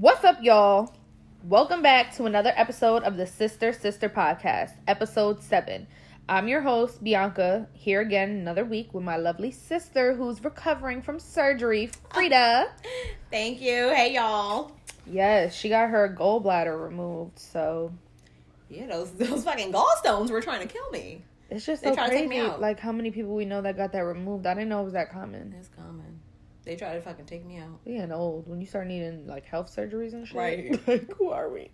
What's up, y'all? Welcome back to another episode of the Sister Sister Podcast, episode seven. I'm your host, Bianca, here again another week with my lovely sister who's recovering from surgery, Frida. Thank you. Hey, y'all. Yes, she got her gallbladder removed, so Yeah, those those fucking gallstones were trying to kill me. it's just They so tried to take me crazy. Like how many people we know that got that removed. I didn't know it was that common. It's common. They tried to fucking take me out. We getting old when you start needing like health surgeries and shit. Right. like who are we?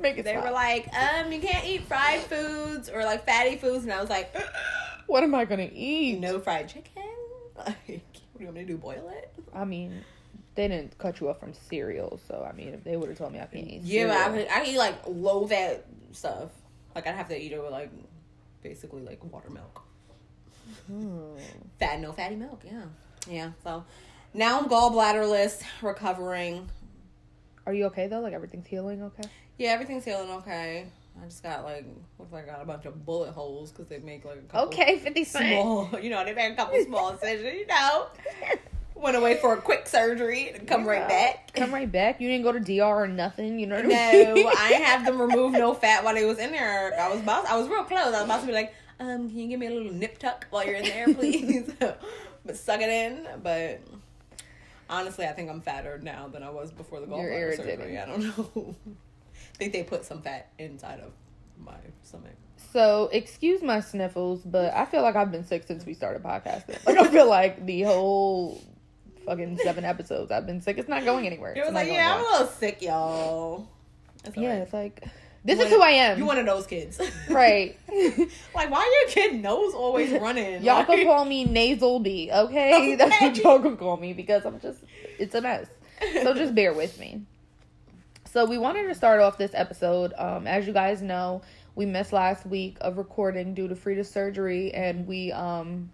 Make it They stop. were like, um, you can't eat fried foods or like fatty foods, and I was like, what am I gonna eat? no fried chicken. Like, what do you want me to do? Boil it? I mean, they didn't cut you off from cereal, so I mean, if they would have told me I can't eat Yeah, cereal, I, I eat like low fat stuff. Like I'd have to eat it with like basically like water milk. Hmm. Fat, no fatty milk. Yeah, yeah. So now I'm gallbladderless, recovering. Are you okay though? Like everything's healing okay? Yeah, everything's healing okay. I just got like looks like I got a bunch of bullet holes because they make like a couple Okay, Fifty small. You know, they make a couple small incisions. You know, went away for a quick surgery and come right back. Come right back. You didn't go to DR or nothing. You know what I No, mean? I ain't have them remove no fat while they was in there. I was about, I was real close. I was about to be like, um, can you give me a little nip tuck while you're in there, please? But suck it in. But honestly, I think I'm fatter now than I was before the gallbladder surgery. I don't know. I think they put some fat inside of my stomach. So excuse my sniffles, but I feel like I've been sick since we started podcasting. Like I feel like the whole fucking seven episodes I've been sick. It's not going anywhere. It was like, yeah, I'm a little sick, y'all. That's yeah. right. It's like this is who I am. You one of those kids, right? like, why your kid nose always running? Y'all Like- can call me Nasal B, okay? That's what y'all can call me because I'm just, it's a mess. So just bear with me. So we wanted to start off this episode. Um, as you guys know, we missed last week of recording due to Frida's surgery, and we um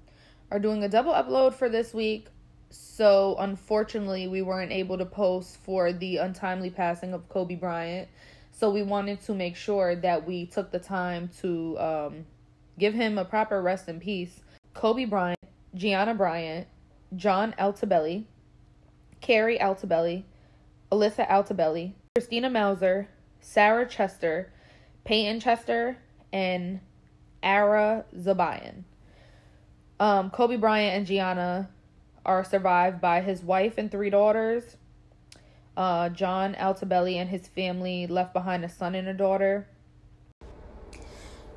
are doing a double upload for this week. So unfortunately, we weren't able to post for the untimely passing of Kobe Bryant. So we wanted to make sure that we took the time to um, give him a proper rest in peace. Kobe Bryant, Gianna Bryant, John Altobelli, Keri Altobelli, Alyssa Altobelli, Christina Mauser, Sarah Chester, Payton Chester, and Ara Zobayan. Um, Kobe Bryant and Gianna are survived by his wife and three daughters. Uh, John Altobelli and his family left behind a son and a daughter.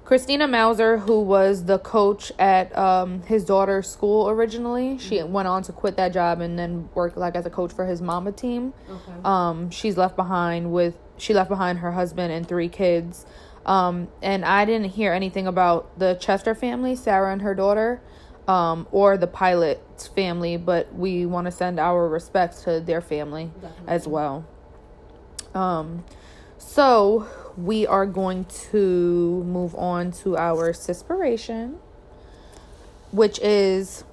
Christina Mauser, who was the coach at um, his daughter's school originally, she went on to quit that job and then work like as a coach for his mama team. Okay. Um, she's left behind with she left behind her husband and three kids. Um, and I didn't hear anything about the Chester family, Sarah and her daughter, um, or the pilot's family, but we want to send our respects to their family as well. Um, so we are going to move on to our cispiration, which is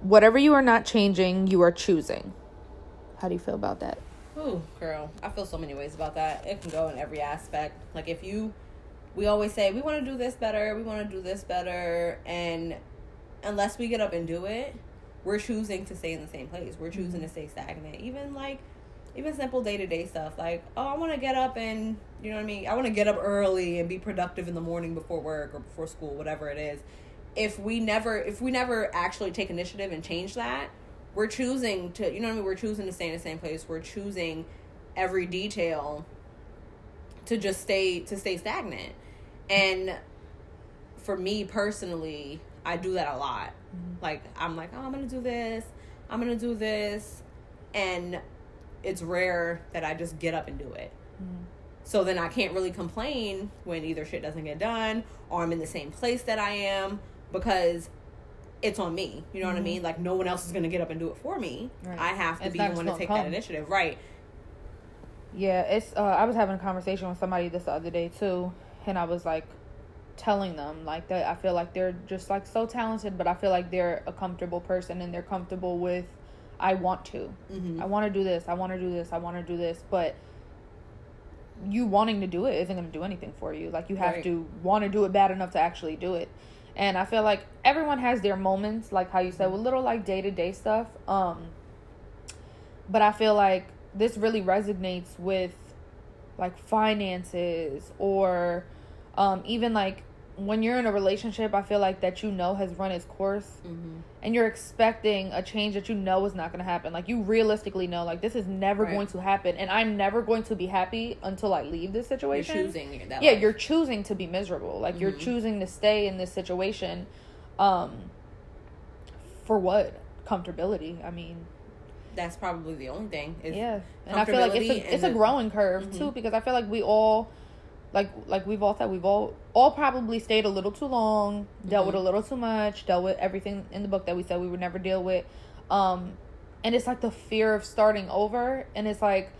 whatever you are not changing, you are choosing. How do you feel about that? Ooh, girl, I feel so many ways about that. It can go in every aspect. Like if you, we always say we want to do this better, we want to do this better, and unless we get up and do it, we're choosing to stay in the same place. We're choosing mm-hmm. to stay stagnant. Even like, even simple day to day stuff. Like, oh, I want to get up and you know what I mean. I want to get up early and be productive in the morning before work or before school, whatever it is. If we never, if we never actually take initiative and change that, we're choosing to you know what I mean, we're choosing to stay in the same place. We're choosing every detail to just stay to stay stagnant. And for me personally, I do that a lot. Mm-hmm. Like I'm like, "Oh, I'm to do this. I'm to do this." And it's rare that I just get up and do it. Mm-hmm. So then I can't really complain when either shit doesn't get done or I'm in the same place that I am because it's on me. You know what I mm-hmm. mean? Like no one else is gonna get up and do it for me. Right. I have to It's be the one to take gonna that initiative. Right. Yeah, it's. Uh, I was having a conversation with somebody this the other day too, and I was like, telling them like that. I feel like they're just like so talented, but I feel like they're a comfortable person and they're comfortable with. I want to. Mm-hmm. I want to do this. I want to do this. I want to do this, but you wanting to do it isn't going to do anything for you. Like you have Right. to want to do it bad enough to actually do it. And I feel like everyone has their moments, like how you said, with little like day to day stuff. Um, but I feel like this really resonates with like finances or um, even like when you're in a relationship, I feel like that you know has run its course Mm-hmm. and you're expecting a change that you know is not going to happen. Like you realistically know, like this is never Right. going to happen, and I'm never going to be happy until I leave this You're situation. choosing that. yeah, life. you're choosing to be miserable. Like you're Mhm. choosing to stay in this situation, um, for what comfortability? I mean, That's probably the only thing. Is yeah, and I feel like it's a it's a growing curve too Mhm. because I feel like we all, like like we've all said, we've all all probably stayed a little too long, dealt with Mhm. a little too much, dealt with everything in the book that we said we would never deal with, um, and it's like the fear of starting over, and it's like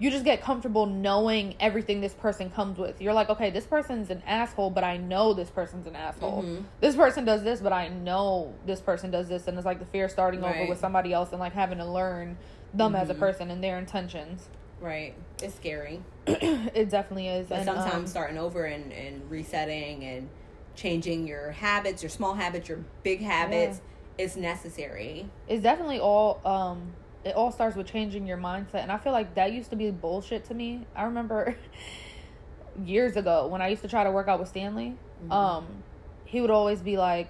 you just get comfortable knowing everything this person comes with. You're like, okay, this person's an asshole, but I know this person's an asshole. Mhm. This person does this, but I know this person does this, and it's like the fear of starting over with somebody else and like having to learn them as a Mhm. person and their intentions. Right. It's scary. it definitely is. But and, sometimes um, starting over and, and resetting and changing your habits, your small habits, your big habits, is necessary. it's definitely all um it all starts with changing your mindset and i feel like that used to be bullshit to me i remember years ago when i used to try to work out with stanley Mhm. um he would always be like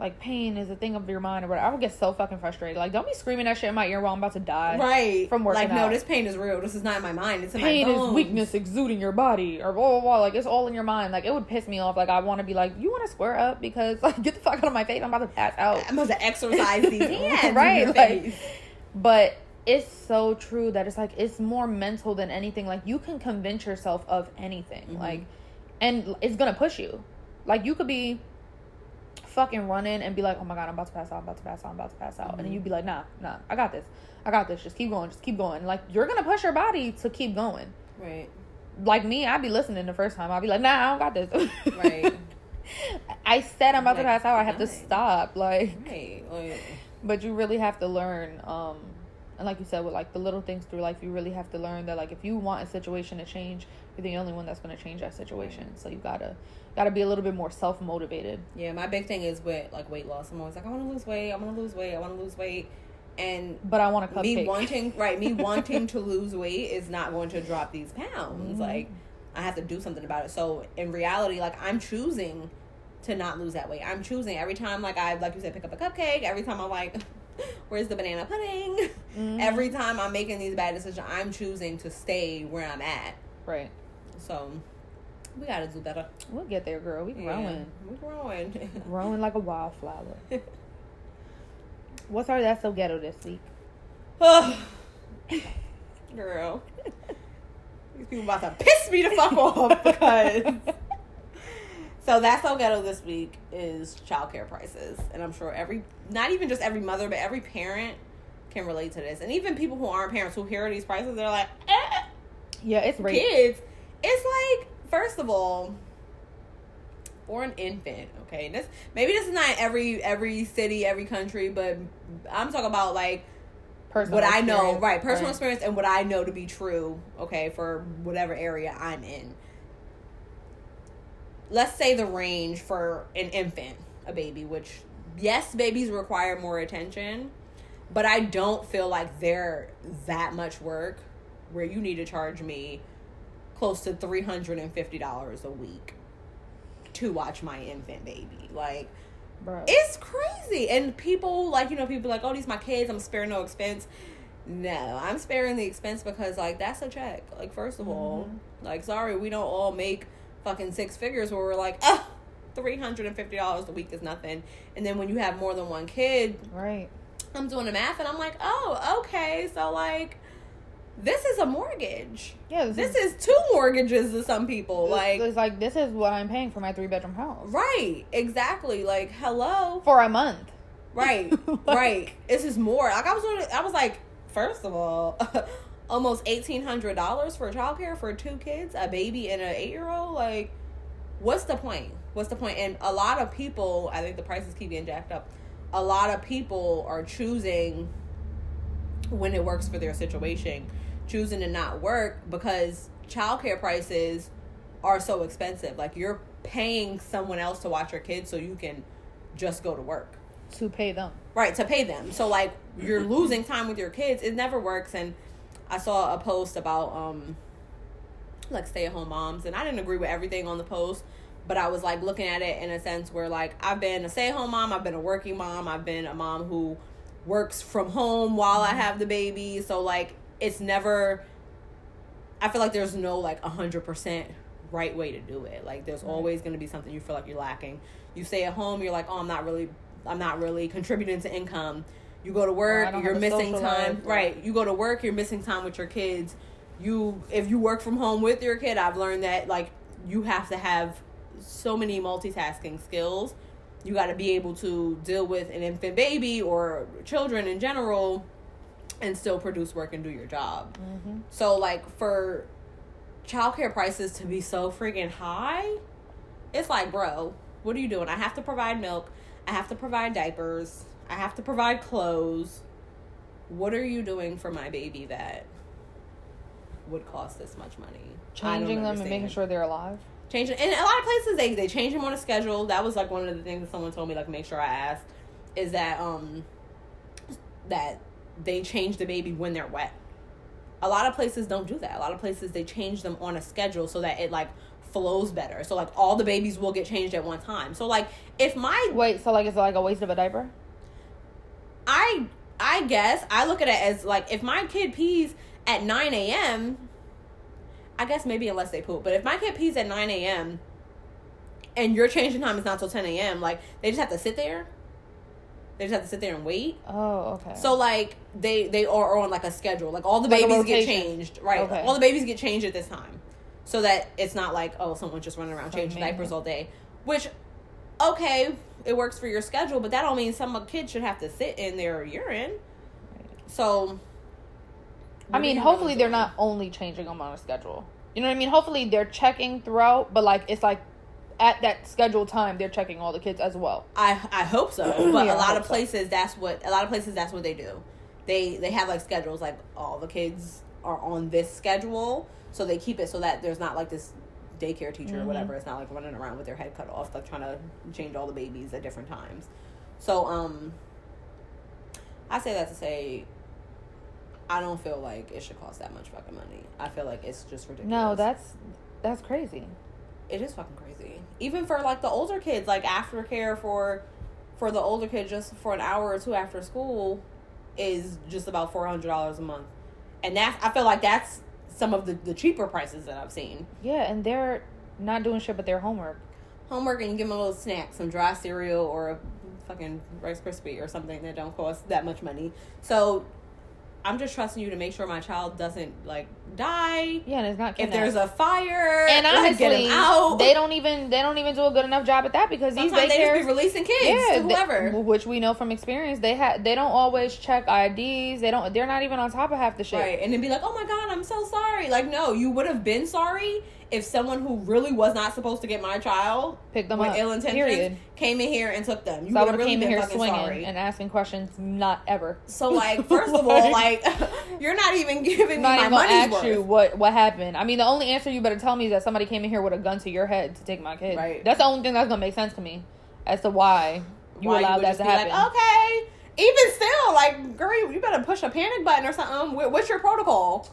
like pain is a thing of your mind or whatever i would get so fucking frustrated like don't be screaming that shit in my ear while i'm about to die right. from working Like, no, out. this pain is real. This is not in my mind. It's in pain my is weakness exuding your body or blah blah blah like it's all in your mind like it would piss me off like i want to be like you want to square up because like get the fuck out of my face i'm about to pass out I'm about to exercise these hands. Right, like- But it's so true that it's like it's more mental than anything. Like you can convince yourself of anything. Mhm. Like and it's gonna push you. Like you could be fucking running and be like, Oh my god, I'm about to pass out, I'm about to pass out, I'm about to pass out. And then Mhm. you'd be like, Nah, nah, I got this. I got this. Just keep going, just keep going. Like you're gonna push your body to keep going. Right. Like me, I'd be listening the first time. I'd be like, Nah, I don't got this. Right. I said I'm about to pass out. I have to stop. Like Right. Like, but you really have to learn um and like you said with like the little things through life you really have to learn that like if you want a situation to change you're the only one that's going to change that situation so you gotta gotta be a little bit more self-motivated yeah, my big thing is with like weight loss. I'm always like, I want to lose weight. I want to lose weight. I want to lose weight. And but i want to cupcake me wanting right me wanting to lose weight is not going to drop these pounds Mhm. like i have to do something about it so in reality like i'm choosing to not lose that weight i'm choosing every time like i like you said pick up a cupcake every time i'm like where's the banana pudding Mhm. every time i'm making these bad decisions i'm choosing to stay where i'm at right so we gotta do better. We'll get there girl. We growing. Yeah, we're growing. Growing like a wildflower. What's our that's so ghetto this week? Girl. These people about to piss me the fuck off because So that's so ghetto this week is childcare prices, and I'm sure every, not even just every mother, but every parent can relate to this, and even people who aren't parents who hear these prices, they're like, eh, yeah it's rape. kids. It's like, first of all, for an infant, okay, this maybe this is not every every city, every country, but I'm talking about like personal what I know, right? Personal experience and what I know to be true, okay, for whatever area I'm in. Let's say the range for an infant, a baby, which yes, babies require more attention, but I don't feel like they're that much work where you need to charge me close to $350 a week to watch my infant baby. Like Bro. it's crazy. And people like, you know, people like, oh, these my kids, I'm sparing no expense. No, I'm sparing the expense because like that's a check. Like, first of mm-hmm. all, like sorry, we don't all make fucking six figures where we're like, oh, three hundred and fifty dollars a week is nothing. And then when you have more than one kid, right I'm doing the math and I'm like, oh, okay, so like this is a mortgage. yeah This is two mortgages to some people. Like it's like this is what i'm paying for my three bedroom house Right, exactly. Like, hello. for a month Right, Like- right. This is more. Like I was, I was like, first of all, almost eighteen hundred dollars for childcare for two kids, a baby and an eight year old. Like, what's the point? What's the point? And a lot of people, I think the prices keep getting jacked up. A lot of people are choosing when it works for their situation, choosing to not work because childcare prices are so expensive. Like you're paying someone else to watch your kids so you can just go to work. to pay them Right, to pay them. So like you're losing time with your kids. It never works and I saw a post about um like stay at home moms and I didn't agree with everything on the post, but I was like looking at it in a sense where like I've been a stay at home mom, I've been a working mom, I've been a mom who works from home while I have the baby. So like it's never I feel like there's no like a hundred percent right way to do it. Like there's always gonna be something you feel like you're lacking. You stay at home, you're like, oh, I'm not really, I'm not really contributing to income. You go to work, you're missing time. Right. You go to work, you're missing time with your kids. You, if you work from home with your kid, I've learned that like you have to have so many multitasking skills. You got to be able to deal with an infant baby or children in general, and still produce work and do your job. Mm-hmm. So like for childcare prices to be so freaking high, it's like, bro, what are you doing? I have to provide milk. I have to provide diapers. I have to provide clothes. What are you doing for my baby that would cost this much money? Changing them and making sure they're alive. changing and a lot of places they they change them on a schedule. That was like one of the things that someone told me like make sure I asked is that um that they change the baby when they're wet. A lot of places don't do that. A lot of places they change them on a schedule so that it like flows better. So like all the babies will get changed at one time. So like if my Wait, so like it's like a waste of a diaper? I I guess I look at it as like if my kid pees at nine a.m. I guess maybe unless they poop, but if my kid pees at nine a.m. and your changing time is not till ten a.m., like they just have to sit there. They just have to sit there and wait. Oh, okay. So like they they are on like a schedule. Like all the Like babies get changed, right? Okay. All the babies get changed at this time, so that it's not like oh someone's just running around changing diapers all day. Which, okay, it works for your schedule, but that don't mean some kids should have to sit in their urine. So, I mean, hopefully they're doing? not only changing them on a schedule. You know what I mean? Hopefully they're checking throughout, but like it's like at that scheduled time they're checking all the kids as well. I I hope so, but Yeah, a I lot hope of so. places that's what a lot of places that's what they do. They they have like schedules like all the kids are on this schedule, so they keep it so that there's not like this daycare teacher or Mhm. whatever. It's not like running around with their head cut off, like trying to change all the babies at different times. So um, I say that to say. I don't feel like it should cost that much fucking money. I feel like it's just ridiculous. No, that's that's crazy. It is fucking crazy. Even for like the older kids, like aftercare for for the older kid just for an hour or two after school is just about four hundred dollars a month. And that's I feel like that's some of the, the cheaper prices that I've seen. Yeah, and they're not doing shit but their homework. Homework and you give them a little snack, some dry cereal or a fucking Rice Krispie or something that don't cost that much money. So I'm just trusting you to make sure my child doesn't like die. Yeah, and it's not. If there's a fire, and honestly, get 'em out. they don't even they don't even do a good enough job at that because these Sometimes they just be releasing kids yeah, to whoever. they- which we know from experience, they have they don't always check IDs. They don't. They're not even on top of half the shit. Right, and then be like, "Oh my god, I'm so sorry." Like, no, you would have been sorry if someone who really was not supposed to get my child Pick them with up. ill intentions Period. came in here and took them. You So I would have really came in here fucking swinging sorry. and asking questions. Not ever. so, like, first of all, like, you're not even giving me not my even gonna ask worth. you what what happened. I mean, the only answer you better tell me is that somebody came in here with a gun to your head to take my kid. Right. That's the only thing that's gonna make sense to me as to why you Why allowed would that to happen. Like, okay, even still, like, girl, you better push a panic button or something. What's your protocol?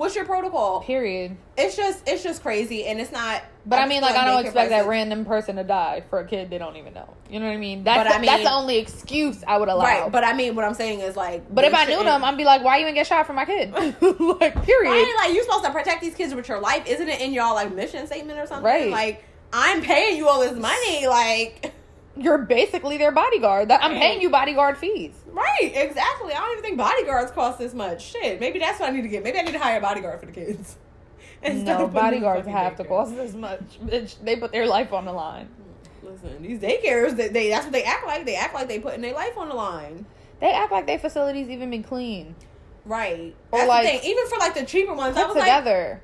What's your protocol? Period. It's just, it's just crazy, and it's not. But I, mean, like, I don't expect that random person to die for a kid they don't even know. You know what I mean? That's the, I that's the only excuse I would allow. Right, but I mean, what I'm saying is like. But if I knew them, I'd be like, why you even get shot for my kid? like, period. Right? Like you're supposed to protect these kids with your life. Isn't it in y'all like mission statement or something? Right. Like I'm paying you all this money. Like You're basically their bodyguard. That I'm paying you bodyguard fees. right, exactly. I don't even think bodyguards cost this much. Shit, maybe that's what I need to get. Maybe I need to hire a bodyguard for the kids. No, of putting them in bodyguards have to cost this much. Bitch, they put their life on the line. Listen, these daycares, they, they that's what they act like. They act like they putting their life on the line. They act like their facilities even been clean, Right. Or That's like-. Even for like the cheaper ones, I put was like, together.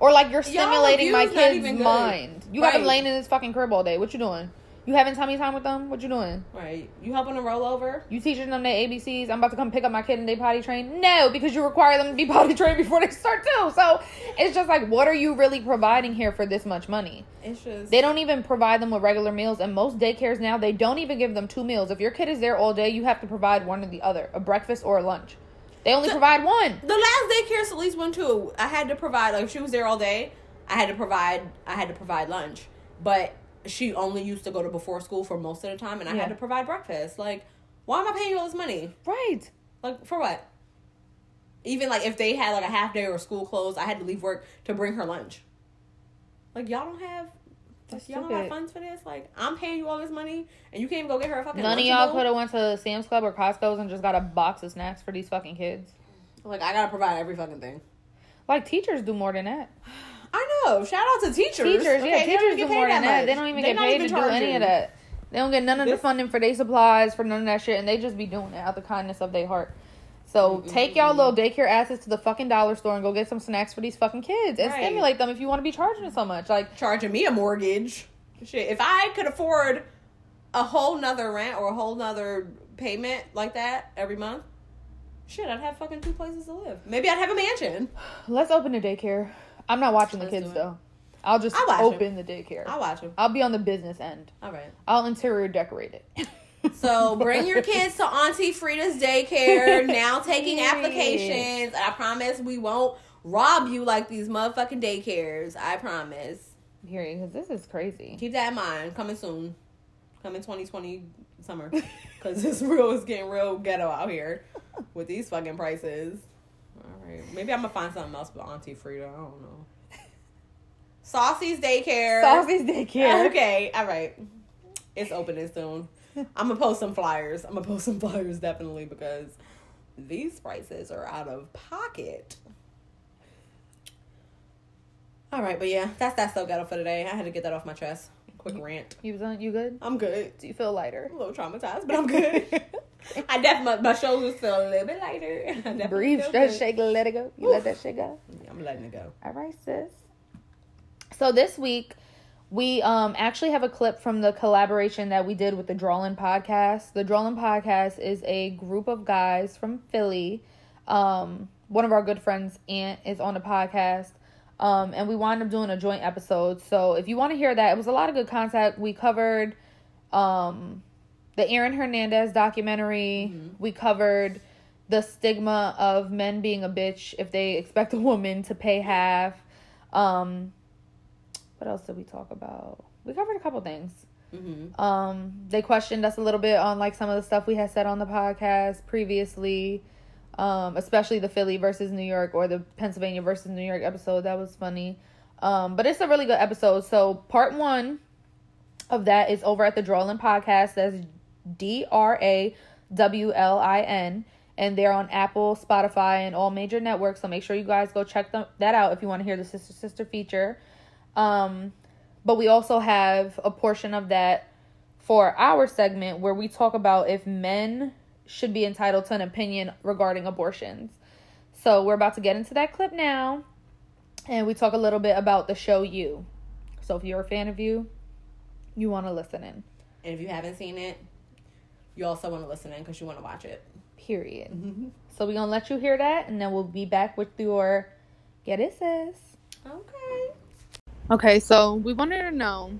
or like you're stimulating my kid's mind. You got him Right. laying in his fucking crib all day. What you doing? You having tummy time with them? What you doing? right. You helping them roll over? You teaching them their ABCs? I'm about to come pick up my kid and they potty train? No, because you require them to be potty trained before they start too. So it's just like, what are you really providing here for this much money? It's just They don't even provide them with regular meals, and most daycares now they don't even give them two meals. If your kid is there all day, you have to provide one or the other, a breakfast or a lunch. They only provide one. The last daycare Celeste went to, I had to provide like if she was there all day. I had to provide. I had to provide lunch, but she only used to go to before school for most of the time, and I Yeah. had to provide breakfast. Like, why am I paying you all this money? Right. Like for what? Even like if they had like a half day or school closed, I had to leave work to bring her lunch. Like y'all don't have. That's y'all don't have funds for this. Like I'm paying you all this money, and you can't even go get her a fucking. None of y'all could have went to Sam's Club or Costco's and just got a box of snacks for these fucking kids. Like I gotta provide every fucking thing. Like teachers do more than that. I know. Shout out to teachers. Teachers, Okay, yeah, teachers get paid that. much. They don't even They get paid even to do any of that. They don't get none of the funding for their supplies, for none of that shit, and they just be doing it out the kindness of their heart. So take y'all little daycare asses to the fucking dollar store and go get some snacks for these fucking kids and Right. stimulate them if you want to be charging it so much. Like, charging me a mortgage. Shit, if I could afford a whole nother rent or a whole nother payment like that every month, shit, I'd have fucking two places to live. Maybe I'd have a mansion. let's open a daycare. I'm not watching the kids though. I'll just I'll open the daycare. I'll watch them. I'll be on the business end. All right. I'll interior decorate it. So bring your kids to Auntie Frida's daycare. Now taking applications. I promise we won't rob you like these motherfucking daycares. I promise. Hearing Because this is crazy. Keep that in mind. Coming soon. Coming 2020 summer. Because this real, is getting real ghetto out here with these fucking prices. All right. Maybe I'm going to find something else but Auntie Frida. I don't know. Saucy's Daycare. Saucy's daycare. Okay. All right. It's opening soon. I'm going to post some flyers. I'm going to post some flyers definitely because these prices are out of pocket. All right, but yeah, that's that's so ghetto for today. I had to get that off my chest. Quick rant. You was on, you good? I'm good. Do you feel lighter? A little traumatized, but I'm good. I definitely my shoulders feel a little bit lighter. Breathe, stretch, shake, let it go. You let that shit go. I'm letting it go. All right, sis. So this week we um actually have a clip from the collaboration that we did with the Drawlin podcast. The Drawlin podcast is a group of guys from Philly. Um, one of our good friends, Aunt, is on the podcast. Um, and we wound up doing a joint episode. So if you want to hear that, it was a lot of good content. We covered um the Aaron Hernandez documentary. We covered the stigma of men being a bitch if they expect a woman to pay half. Um, what else did we talk about? We covered a couple things. Mm-hmm. Um, they questioned us a little bit on like some of the stuff we had said on the podcast previously. Um, especially the Philly versus New York or the Pennsylvania versus New York episode. That was funny. Um, but it's a really good episode. So part one of that is over at the Drawlin podcast. That's D R A W L I N. And they're on Apple, Spotify, and all major networks. So make sure you guys go check them, that out if you want to hear the Sister Sister feature. Um, but we also have a portion of that for our segment where we talk about if men should be entitled to an opinion regarding abortions. So we're about to get into that clip now. And we talk a little bit about the show You. So if you're a fan of You, you want to listen in. And if you haven't seen it, you also want to listen in because you want to watch it. Period. Mm-hmm. So we're gonna let you hear that and then we'll be back with your get it sis. Okay. Okay, so we wanted to know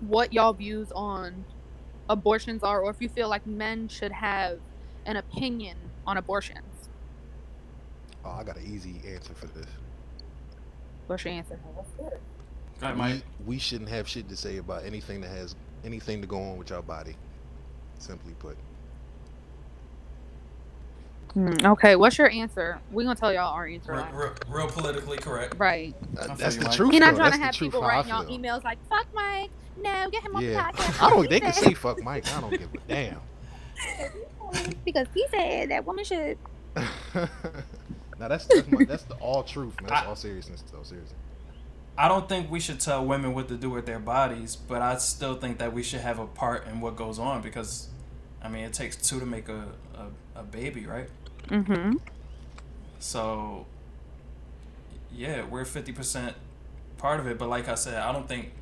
what y'all views on abortions are or if you feel like men should have an opinion on abortions. Oh, I got an easy answer for this. What's your answer? All right, Mike. We, we shouldn't have shit to say about anything that has anything to go on with your body. Simply put. Hmm, okay, what's your answer? We're gonna tell y'all our answer. Real, real, real politically correct. Right. That- I feel that's the Mike. truth. You're not though. trying That's to have people how writing y'all emails like "fuck Mike." No, get him on Yeah, the podcast. I don't. They can say "fuck Mike." I don't give a damn. because he said that woman should. now that's that's, my, that's the all truth, man. That's I- all seriousness, though. Seriously. I don't think we should tell women what to do with their bodies, but I still think that we should have a part in what goes on because, I mean, it takes two to make a, a, a baby, right? Mm-hmm. So, yeah, we're 50% part of it, but like I said, I don't think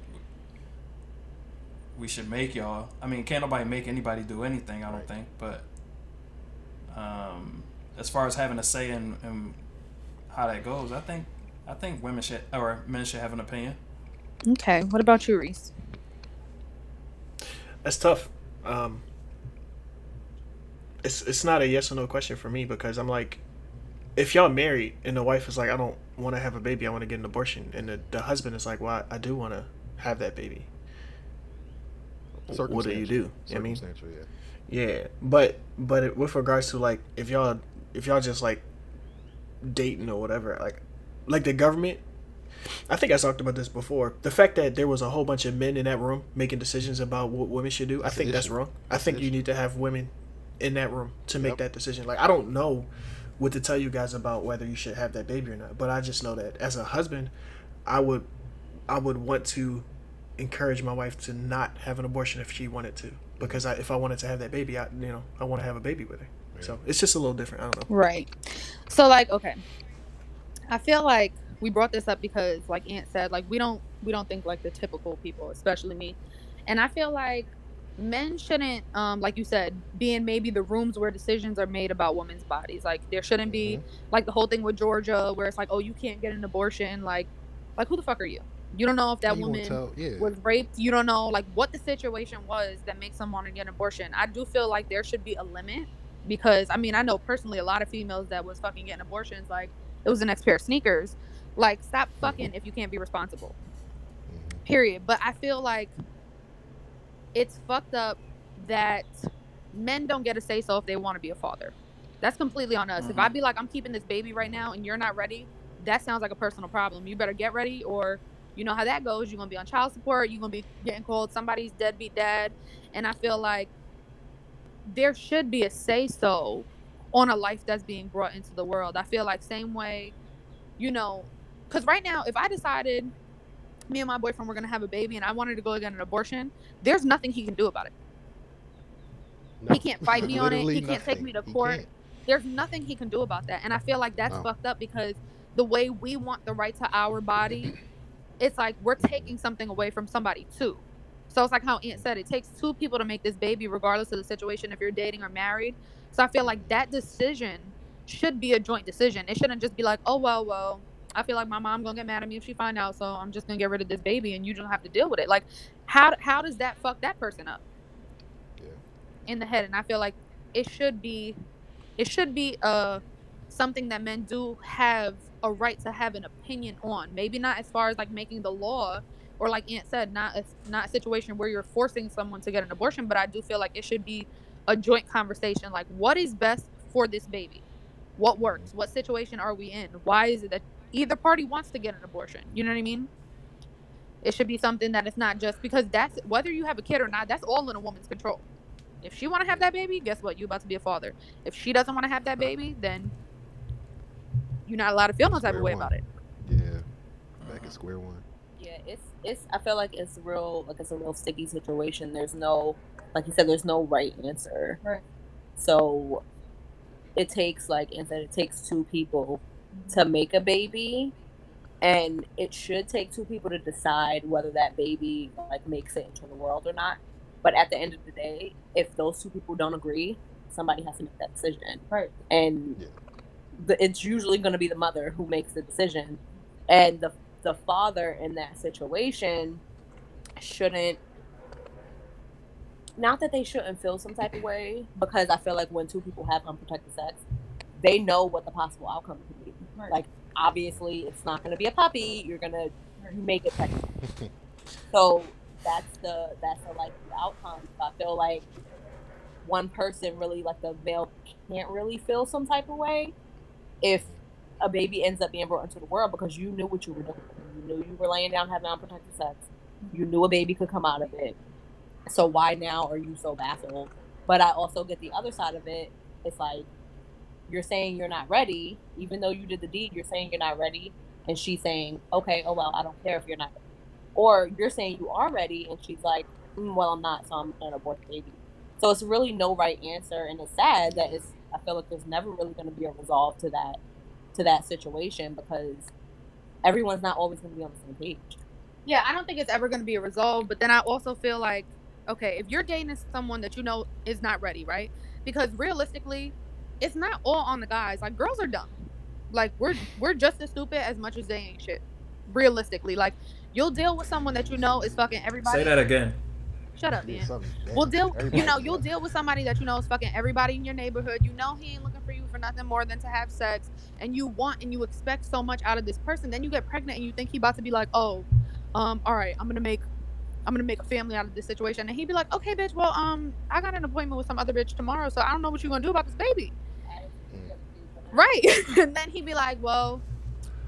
we should make y'all. I mean, can't nobody make anybody do anything, I don't Right. think, but um, as far as having a say in, in how that goes, I think I think women should or men should have an opinion. Okay. What about you, Reese? That's tough. Um, it's it's not a yes or no question for me because I'm like, if y'all married and the wife is like, I don't want to have a baby, I want to get an abortion, and the, the husband is like, well, I, I do want to have that baby. What do you do? You know what I mean, yeah. yeah, but but with regards to like if y'all if y'all just like dating or whatever, like like the government. I think I talked about this before. The fact that there was a whole bunch of men in that room making decisions about what women should do, I think that's issue. wrong. I think you need to have women in that room to make Yep. that decision. Like I don't know what to tell you guys about whether you should have that baby or not, but I just know that as a husband, I would I would want to encourage my wife to not have an abortion if she wanted to, because I, if I wanted to have that baby, I you know I want to have a baby with her. So it's just a little different. I don't know. Right. So like, okay. I feel like we brought this up because like Aunt said, like we don't we don't think like the typical people, especially me. And I feel like men shouldn't um like you said, be in maybe the rooms where decisions are made about women's bodies. Like there shouldn't be like the whole thing with Georgia where it's like, "Oh, you can't get an abortion." Like like who the fuck are you? You don't know if that You woman tell- yeah. was raped. You don't know like what the situation was that makes someone want to get an abortion. I do feel like there should be a limit because I mean I know personally a lot of females that was fucking getting abortions like it was the next pair of sneakers. Like stop fucking if you can't be responsible. Mhm. Period. But I feel like it's fucked up that men don't get a say so if they want to be a father. That's completely on us. If I be like I'm keeping this baby right now and you're not ready, that sounds like a personal problem. You better get ready or you know how that goes. You're gonna be on child support. You're gonna be getting called somebody's deadbeat dad. And I feel like there should be a say so on a life that's being brought into the world. I feel like same way, you know, because right now, if I decided me and my boyfriend were gonna have a baby and I wanted to go get an abortion, there's nothing he can do about it. No. He can't fight me on it. He Literally can't take me to court. There's nothing he can do about that. And I feel like that's No. fucked up because the way we want the right to our body, it's like we're taking something away from somebody too. So it's like how Aunt said, it takes two people to make this baby, regardless of the situation, if you're dating or married. So I feel like that decision should be a joint decision. It shouldn't just be like, oh well, well, I feel like my mom gonna get mad at me if she find out, so I'm just gonna get rid of this baby and you don't have to deal with it. Like, how how does that fuck that person up? Yeah. In the head, and I feel like it should be, it should be uh something that men do have a right to have an opinion on. Maybe not as far as like making the law, or like Aunt said, not a, not a situation where you're forcing someone to get an abortion. But I do feel like it should be a joint conversation. Like, what is best for this baby? What works? What situation are we in? Why is it that either party wants to get an abortion? You know what I mean? It should be something that it's not just because that's whether you have a kid or not. That's all in a woman's control. If she want to have that baby, guess what? You about to be a father. If she doesn't want to have that baby, then you're not allowed to feel no type of way one. about it. Yeah. Back at square one. Yeah, it's it's. I feel like it's real. Like it's a real sticky situation. There's no, like you said, there's no right answer. Right. So, it takes like instead it takes two people mm-hmm. to make a baby, and it should take two people to decide whether that baby like makes it into the world or not. But at the end of the day, if those two people don't agree, somebody has to make that decision. Right. And Yeah. the, it's usually going to be the mother who makes the decision, and the the father in that situation shouldn't. Not that they shouldn't feel some type of way, because I feel like when two people have unprotected sex, they know what the possible outcome could be. Right. Like obviously, it's not going to be a puppy. You're gonna make it pregnant. so that's the that's the likely outcome. So I feel like one person really like the male can't really feel some type of way if a baby ends up being brought into the world because you knew what you were doing. You knew you were laying down having unprotected sex. You knew a baby could come out of it. So why now are you so baffled? But I also get the other side of it. It's like you're saying you're not ready, even though you did the deed. You're saying you're not ready, and she's saying, "Okay, oh well, I don't care if you're not." Ready. Or you're saying you are ready, and she's like, mm, "Well, I'm not, so I'm gonna abort the baby." So it's really no right answer, and it's sad that it's. I feel like there's never really going to be a resolve to that to that situation because everyone's not always going to be on the same page. Yeah, I don't think it's ever going to be a resolve. But then I also feel like, okay, if you're dating someone that you know is not ready, right? Because realistically, it's not all on the guys. Like girls are dumb. Like we're we're just as stupid as much as they ain't shit. Realistically, like you'll deal with someone that you know is fucking everybody. Say that again. Shut up, man. We'll deal. Everybody You know, you'll deal with somebody that you know is fucking everybody in your neighborhood. You know he ain't looking for you for nothing more than to have sex, and you want and you expect so much out of this person. Then you get pregnant and you think he about to be like, oh, um, all right, I'm gonna make, I'm gonna make a family out of this situation, and he'd be like, okay, bitch, well, um, I got an appointment with some other bitch tomorrow, so I don't know what you're gonna do about this baby. Right. and then he'd be like, well,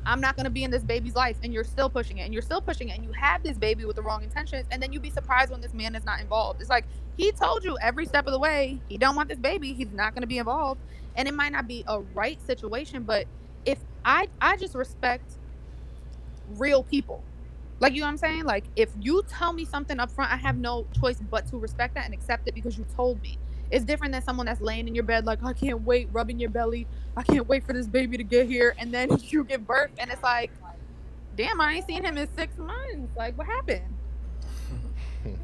I'm not going to be in this baby's life. And you're still pushing it and you're still pushing it. And you have this baby with the wrong intentions. And then you'd be surprised when this man is not involved. It's like he told you every step of the way he don't want this baby. He's not going to be involved. And it might not be a right situation. But if I, I just respect real people. Like, you know what I'm saying? Like, if you tell me something up front, I have no choice but to respect that and accept it because you told me. It's different than someone that's laying in your bed, like, I can't wait, rubbing your belly. I can't wait for this baby to get here. And then you give birth, and it's like, damn, I ain't seen him in six months. Like, what happened?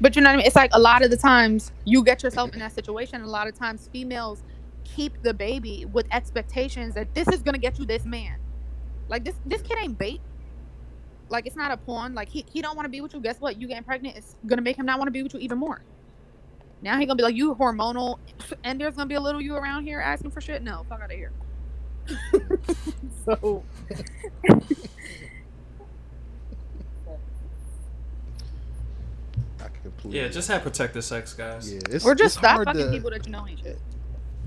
But you know what I mean? It's like a lot of the times you get yourself in that situation. A lot of times females keep the baby with expectations that this is gonna get you this man. Like this this kid ain't bait. Like it's not a pawn. Like he, he don't want to be with you. Guess what? You getting pregnant is gonna make him not want to be with you even more. Now he gonna be like you hormonal, and there's gonna be a little you around here asking for shit. No, fuck out of here. so I completely. Yeah, just have protected sex, guys. Yeah, it's, or just it's stop hard fucking to- people that you know ain't shit.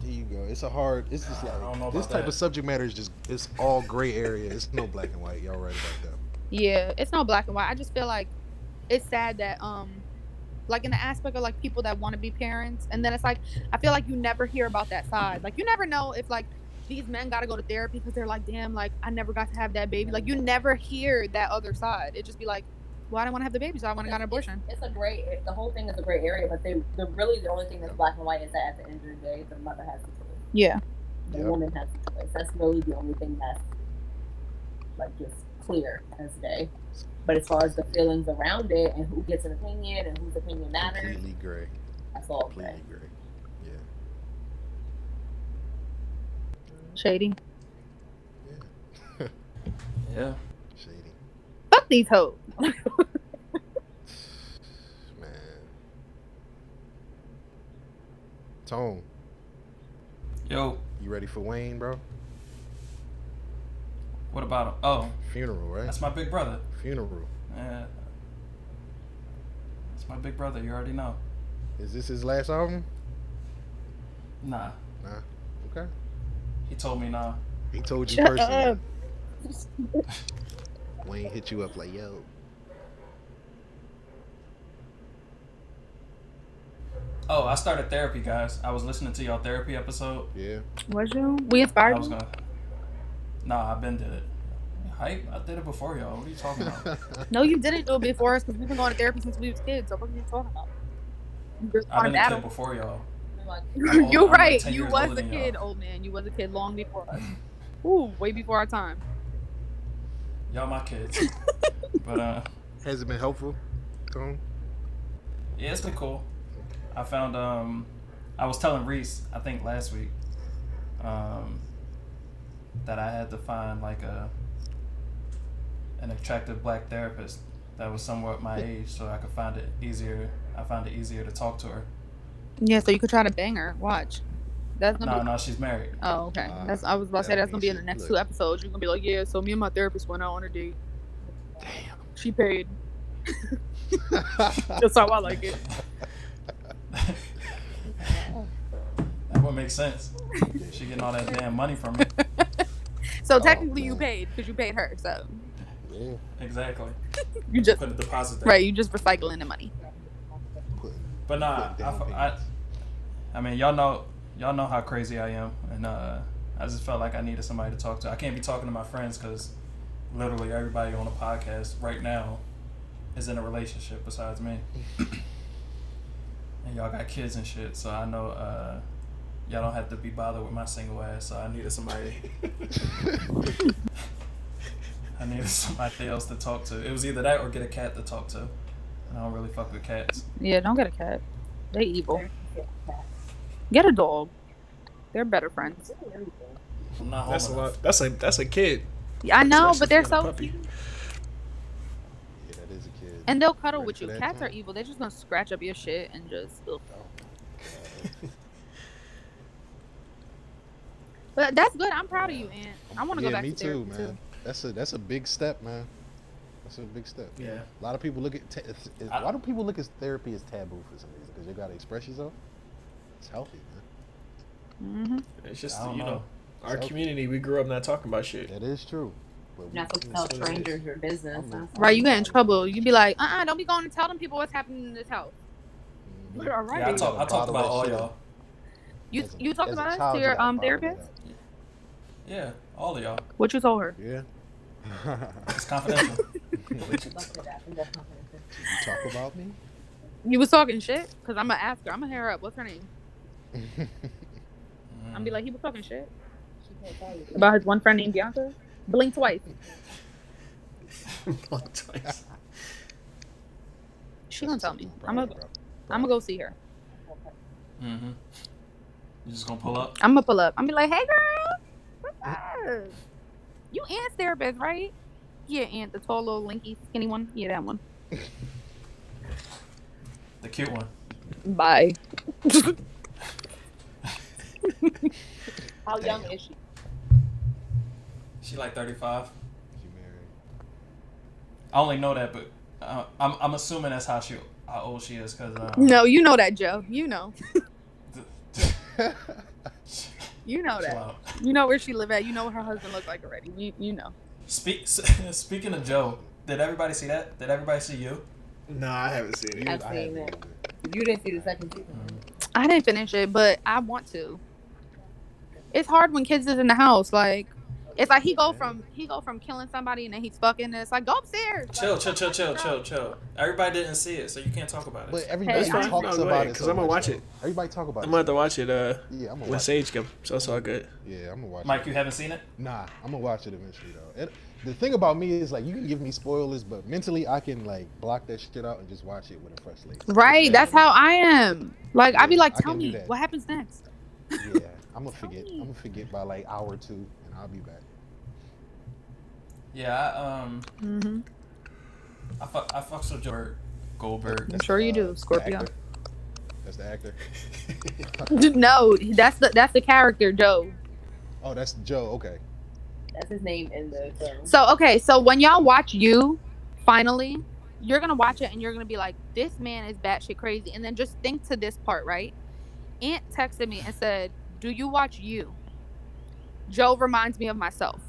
There you go. It's a hard. It's just I like don't know this type that. of subject matter is just. It's all gray area. It's no black and white. Y'all right about that. Yeah, it's no black and white. I just feel like it's sad that um like in the aspect of like people that want to be parents and then it's like I feel like you never hear about that side. Like you never know if like these men got to go to therapy because they're like damn like I never got to have that baby. Like you never hear that other side. It just be like well I didn't want to have the baby so I went and got an abortion. It's a great. The whole thing is a great area, but they, the really the only thing that's black and white is that at the end of the day, the mother has the choice. Yeah. The Yep. woman has the choice. That's really the only thing that's like just clear as day. But as far as the feelings around it and who gets an opinion and whose opinion matters, Completely gray. that's all gray. Completely gray. Yeah. Shady. Yeah. Yeah. Shady. Fuck these hoes. Man. Tone, Yo, you ready for Wayne, bro? What about him? Oh, Funeral, right? that's my big brother. Funeral. Yeah. That's my big brother. You already know. Is this his last album? Nah. Nah. Okay. He told me nah. He told you Shut personally. up. Wayne hit you up like, yo. Oh, I started therapy, guys. I was listening to y'all therapy episode. Yeah. Was you? We I inspired was gonna. Nah, I've been did it. Hype? I did it before y'all. What are you talking about? No, you didn't do it before us because we've been going to therapy since we was kids. So what are you talking about? You just I've want been to a battle. kid before y'all. Like, You're I'm like right. you was older a kid, y'all. old man. You was a kid long before us. Ooh, way before our time. Y'all my kids. but uh, Has it been helpful, Tone? yeah, it's been cool. I found um, I was telling Reese, I think last week, um, that I had to find like a an attractive black therapist that was somewhat my age, so I could find it easier. I found it easier to talk to her. Yeah, so you could try to bang her. Watch. That's gonna No, be. no, she's married. Oh, okay. Uh, That's. I was about to say that's gonna be in the next she- two episodes. You're gonna be like, yeah. So me and my therapist went out on a date. Damn. She paid. That's how I like it. that would make sense. She getting all that damn money from me. So Oh, technically, you paid because you paid her. So yeah. Exactly. you just Put a deposit there. right. You just recycling the money. Putting, But nah, I, putting down f- I, payments. I mean, y'all know, y'all know how crazy I am, and uh, I just felt like I needed somebody to talk to. I can't be talking to my friends because literally everybody on the podcast right now is in a relationship besides me, and y'all got kids and shit. So I know uh, y'all don't have to be bothered with my single ass. So I needed somebody. I needed somebody else to talk to. It was either that or get a cat to talk to. And I don't really fuck with cats. Yeah, don't get a cat. They evil. Get a dog. They're better friends. I'm not home That's a lot. That's a that's a kid. Yeah, I know, Especially but they're if you got a so cute. Yeah, that is a kid. And they'll cuddle Ready with you. that Cats are evil. They're just gonna scratch up your shit and just. Ugh. Oh, But that's good. I'm proud of you, Aunt. I want to yeah, go back to me to too, therapy man. That's a that's a big step, man. That's a big step. Yeah. A lot of people look at ta- it's- it's- I- why do people look at therapy as taboo for some reason? Because you got to express yourself. It's healthy, man. hmm It's just you know, know. our So- community. We grew up not talking about shit. That is true. But You're not supposed to tell still- strangers your business. I'm Right, you get in trouble. You'd be like, uh, uh-uh, don't be going to tell them people what's happening in this house. Mhm. But all right. Yeah, I, talk, I talked Bottle about all y'all. You As you talked about us to your um therapist? up. Yeah, all of y'all. What you told her? Yeah. It's confidential. you talk about me? You was talking shit? Cause I'm gonna ask her. I'm gonna hear her up. What's her name? I'm gonna be like, he was talking shit about his one friend named Bianca. Blink twice. Blink twice. She gonna tell me. I'm gonna. I'm gonna go see her. Mm-hmm. You just gonna pull up? I'm gonna pull up. I'm gonna be like, hey girl, what's up? You Aunt's therapist, right? Yeah, Aunt, the tall little lanky skinny one. Yeah, that one. The cute one. Bye. How young is she? She like 35. She married. I only know that, but uh, I'm I'm assuming that's how she how old she is because um, No, you know that, Joe. You know. You know that. out. You know where she live at. You know what her husband looks like already. You, you know. Speak speaking of Joe, did everybody see that? Did everybody see you? No, I haven't seen it. I've I seen it. You didn't see the second season. Mm-hmm. I didn't finish it, but I want to. It's hard when kids is in the house. Like, it's like he go from he go from killing somebody and then he's fucking. And it's like go upstairs. Chill, Like, chill, chill, chill, chill, chill. Everybody didn't see it, so you can't talk about it. But everybody That's fine. talks No, about ahead, it 'cause so I'm gonna watch it. Everybody talk about it. I'm it. gonna have to watch it uh, Yeah, I'm gonna when watch it. Sage come. So it's all good. Yeah, I'm gonna watch it. Mike, it. you haven't seen it? Nah, I'm gonna watch it eventually though. It, the thing about me is like you can give me spoilers, but mentally I can like block that shit out and just watch it with a fresh slate. Right. That's how I am. Like I be like, tell me what happens next. Yeah, I'm gonna forget. I'm gonna forget by like hour two, and I'll be back. Yeah, I, um, Mm-hmm. I fuck, I fucks with Joe Goldberg. I'm sure you Uh, do, the Scorpio. actor. That's the actor. no, that's the that's the character, Joe. Oh, that's Joe. Okay. That's his name in the film. So okay, so when y'all watch you, finally, you're gonna watch it and you're gonna be like, this man is batshit crazy. And then just think to this part, right? Aunt texted me and said, Do you watch you? Joe reminds me of myself.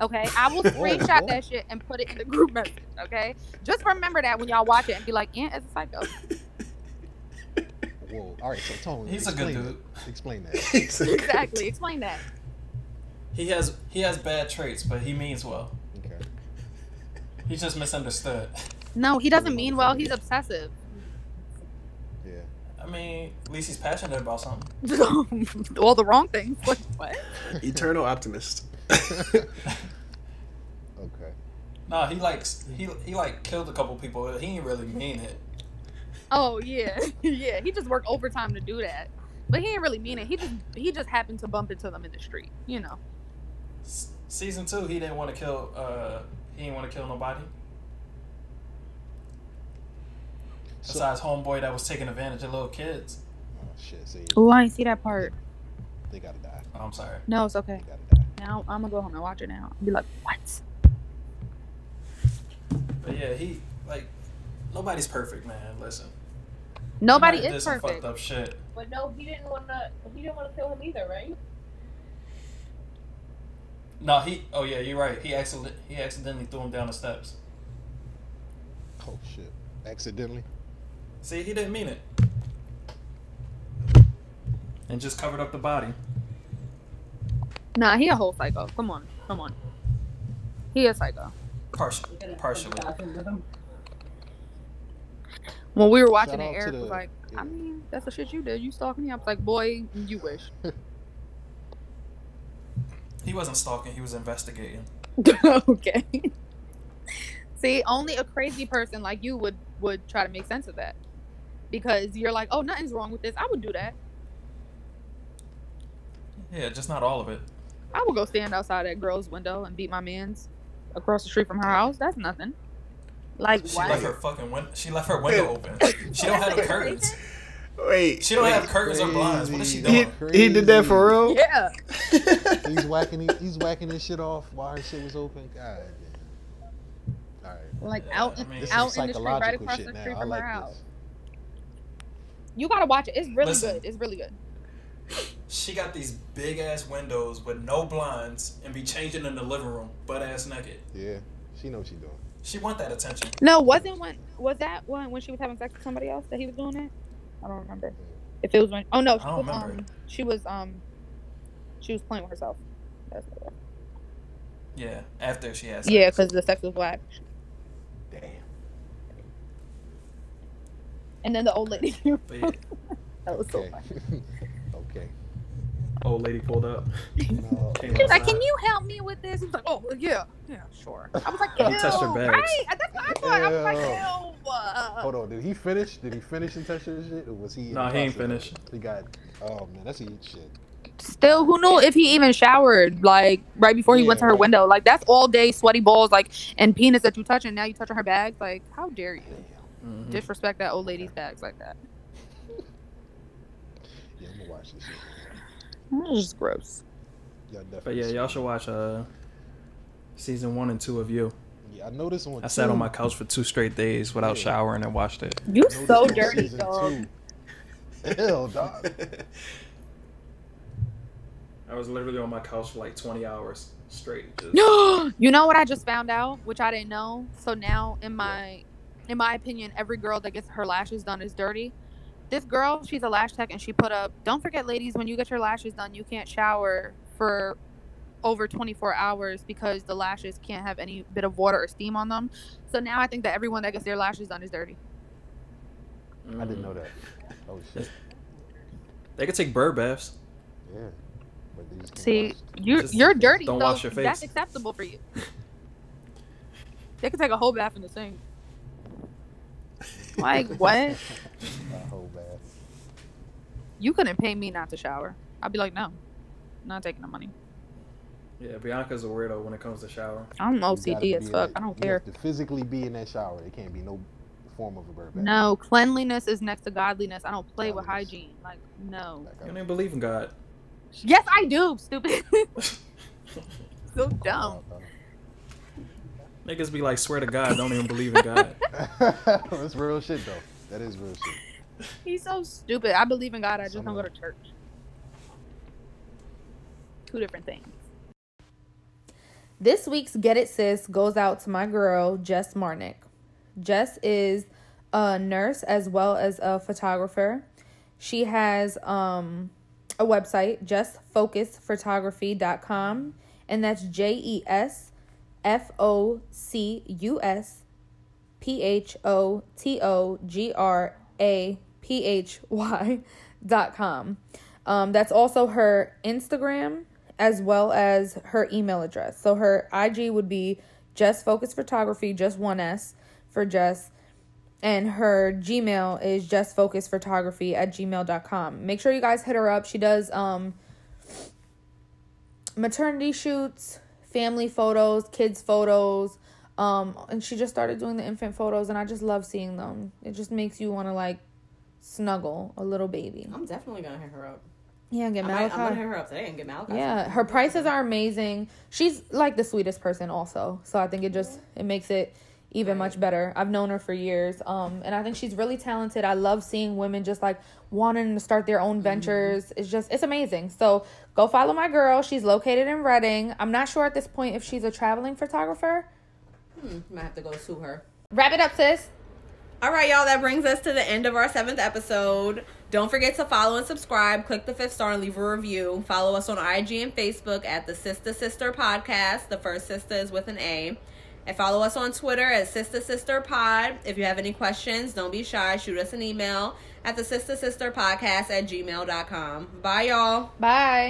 Okay, I will screenshot whoa. that shit and put it in the group message. Okay, just remember that when y'all watch it and be like, Aunt is a psycho. Whoa. All right. So Tony, He's a good dude. that. Explain that. exactly. Explain that. He has he has bad traits, but he means well. Okay. He's just misunderstood. No, he doesn't mean well. He's obsessive. Yeah. I mean, at least he's passionate about something. All the wrong thing. Like what? Eternal optimist. Okay. No, he likes he he like killed a couple people. He didn't really mean it. Oh yeah, yeah. He just worked overtime to do that, but he didn't really mean it. He just he just happened to bump into them in the street. You know. S- season two, he didn't want to kill. Uh, he didn't want to kill nobody. So, Besides homeboy that was taking advantage of little kids. oh shit. See, Oh, I didn't see that part. they gotta die. Oh, I'm sorry. No, it's okay. They gotta die. Now I'm gonna go home and watch it now. I'll Be like, what? But yeah, he like nobody's perfect, man. Listen, Nobody He is did some perfect. Fucked up shit. But no, he didn't want to. He didn't want to kill him either, right? No, he. Oh yeah, you're right. He accident he accidentally threw him down the steps. Oh shit. Accidentally. See, he didn't mean it. And just covered up the body. Nah, he a whole psycho. Come on, come on. He a psycho. Partially. Partially. When we were watching Shout it, out Eric the- was like, yeah. I mean, that's the shit you did. You stalking me? I was like, boy, you wish. He wasn't stalking. He was investigating. okay. See, only a crazy person like you would would try to make sense of that, because you're like, oh, nothing's wrong with this. I would do that. Yeah, just not all of it. I would go stand outside that girl's window and beat my man's across the street from her house. That's nothing. Like She what? left her fucking win- She left her window open. She don't have curtains. Wait, She don't wait. have curtains or blinds. What is she Crazy. doing? He, he did that for real? Yeah. He's whacking. He's whacking his shit off while her shit was open. God. All right. Like Yeah, out, I in, mean- out in the street, right across the street I from like her house. This. You gotta watch it. It's really Listen. good. It's really good. She got these big ass windows with no blinds and be changing in the living room, butt ass naked. Yeah, she know what she doing. She want that attention. No, wasn't when was that when when she was having sex with somebody else that he was doing it? I don't remember. If it was when oh no, she I don't was remember. um she was um she was playing with herself. That's what. Yeah, after she has. Yeah, because the sex was whack. Damn. And then the old lady. But yeah, that was so Okay. funny. okay. old lady pulled up. No. Came She was like, "Can you help me with this?" He was like, "Oh yeah, yeah, sure." I was like, He "Ew, touched her bags. right?" That's what I thought. I was like, Ew. "Ew." uh." Hold on. Did he finish? Did he finish and touch his shit, or was he? in Nah, he ain't finished. He got. Oh man, that's eat shit. Still, who knew if he even showered like right before he went to Yeah. her window? Like that's all day sweaty balls, like and penis that you touch, and now you touching her bags. Like, how dare you Damn. Mhm. disrespect that old lady's bags like that? Yeah, I'm gonna watch this shit. That's just gross. Y'all But yeah, y'all should watch uh season one and two of You. Yeah, I noticed on. I sat two- on my couch for two straight days without Yeah. showering and watched it. You noticed so dirty, dog. two- Hell, dog. I was literally on my couch for like 20 hours straight. Just, you know what I just found out, which I didn't know. So now, in my, in my opinion, every girl that gets her lashes done is dirty. This girl, she's a lash tech, and she put up. Don't forget, ladies, when you get your lashes done, you can't shower for over 24 hours because the lashes can't have any bit of water or steam on them. So now I think that everyone that gets their lashes done is dirty. I didn't know mm. that. Oh shit. They could take bird baths. Yeah. But they See, you're Just you're dirty. don't so wash your face. That's acceptable for you. they could take a whole bath in the sink. Like what? A whole bath. You couldn't pay me not to shower. I'd be like, no, not taking the money. Yeah, Bianca's a weirdo when it comes to shower. I'm You OCD be as fuck. that- I don't you care. have to physically be in that shower. It can't be no form of a bird bath. No, cleanliness is next to godliness. I don't play with hygiene. Like, no. You I- don't even believe in God. Yes, I do. Stupid. so dumb. Niggas be like, swear to God, don't even believe in God. That's real shit though. That is real shit. He's so stupid. I believe in God. I just don't go to church. Two different things. This week's Get It Sis goes out to my girl, Jess Marnick. Jess is a nurse as well as a photographer. She has um, a website, jesfocusphotography.com, and that's J E S F O C U S P H O T O G R A P H Y dot com. Um, that's also her Instagram as well as her email address. So her IG would be just Focus Photography, just one S for Jess. And her Gmail is just focus photography at gmail.com. Make sure you guys hit her up. She does um maternity shoots, family photos, kids photos. Um, and she just started doing the infant photos, and I just love seeing them. It just makes you want to like snuggle a little baby. I'm definitely gonna hit her up. Yeah, get I might, I'm gonna Malachi. hit her up today and get Malachi. Yeah, her prices are amazing. She's like the sweetest person, also. So I think it just it makes it even much better. I've known her for years, um, and I think she's really talented. I love seeing women just like wanting to start their own ventures. It's just it's amazing. So go follow my girl. She's located in Reading. I'm not sure at this point if she's a traveling photographer. Hmm, might have to go sue her. Wrap it up, sis. All right, y'all, that brings us to the end of our seventh episode. Don't forget to follow and subscribe. Click the fifth star and leave a review. Follow us on IG and Facebook at the Sister Sister Podcast. The first sister is with an A. And follow us on Twitter at Sister Sister Pod. If you have any questions, don't be shy. Shoot us an email at the Sister Sister Podcast at gmail.com. Bye, y'all. Bye.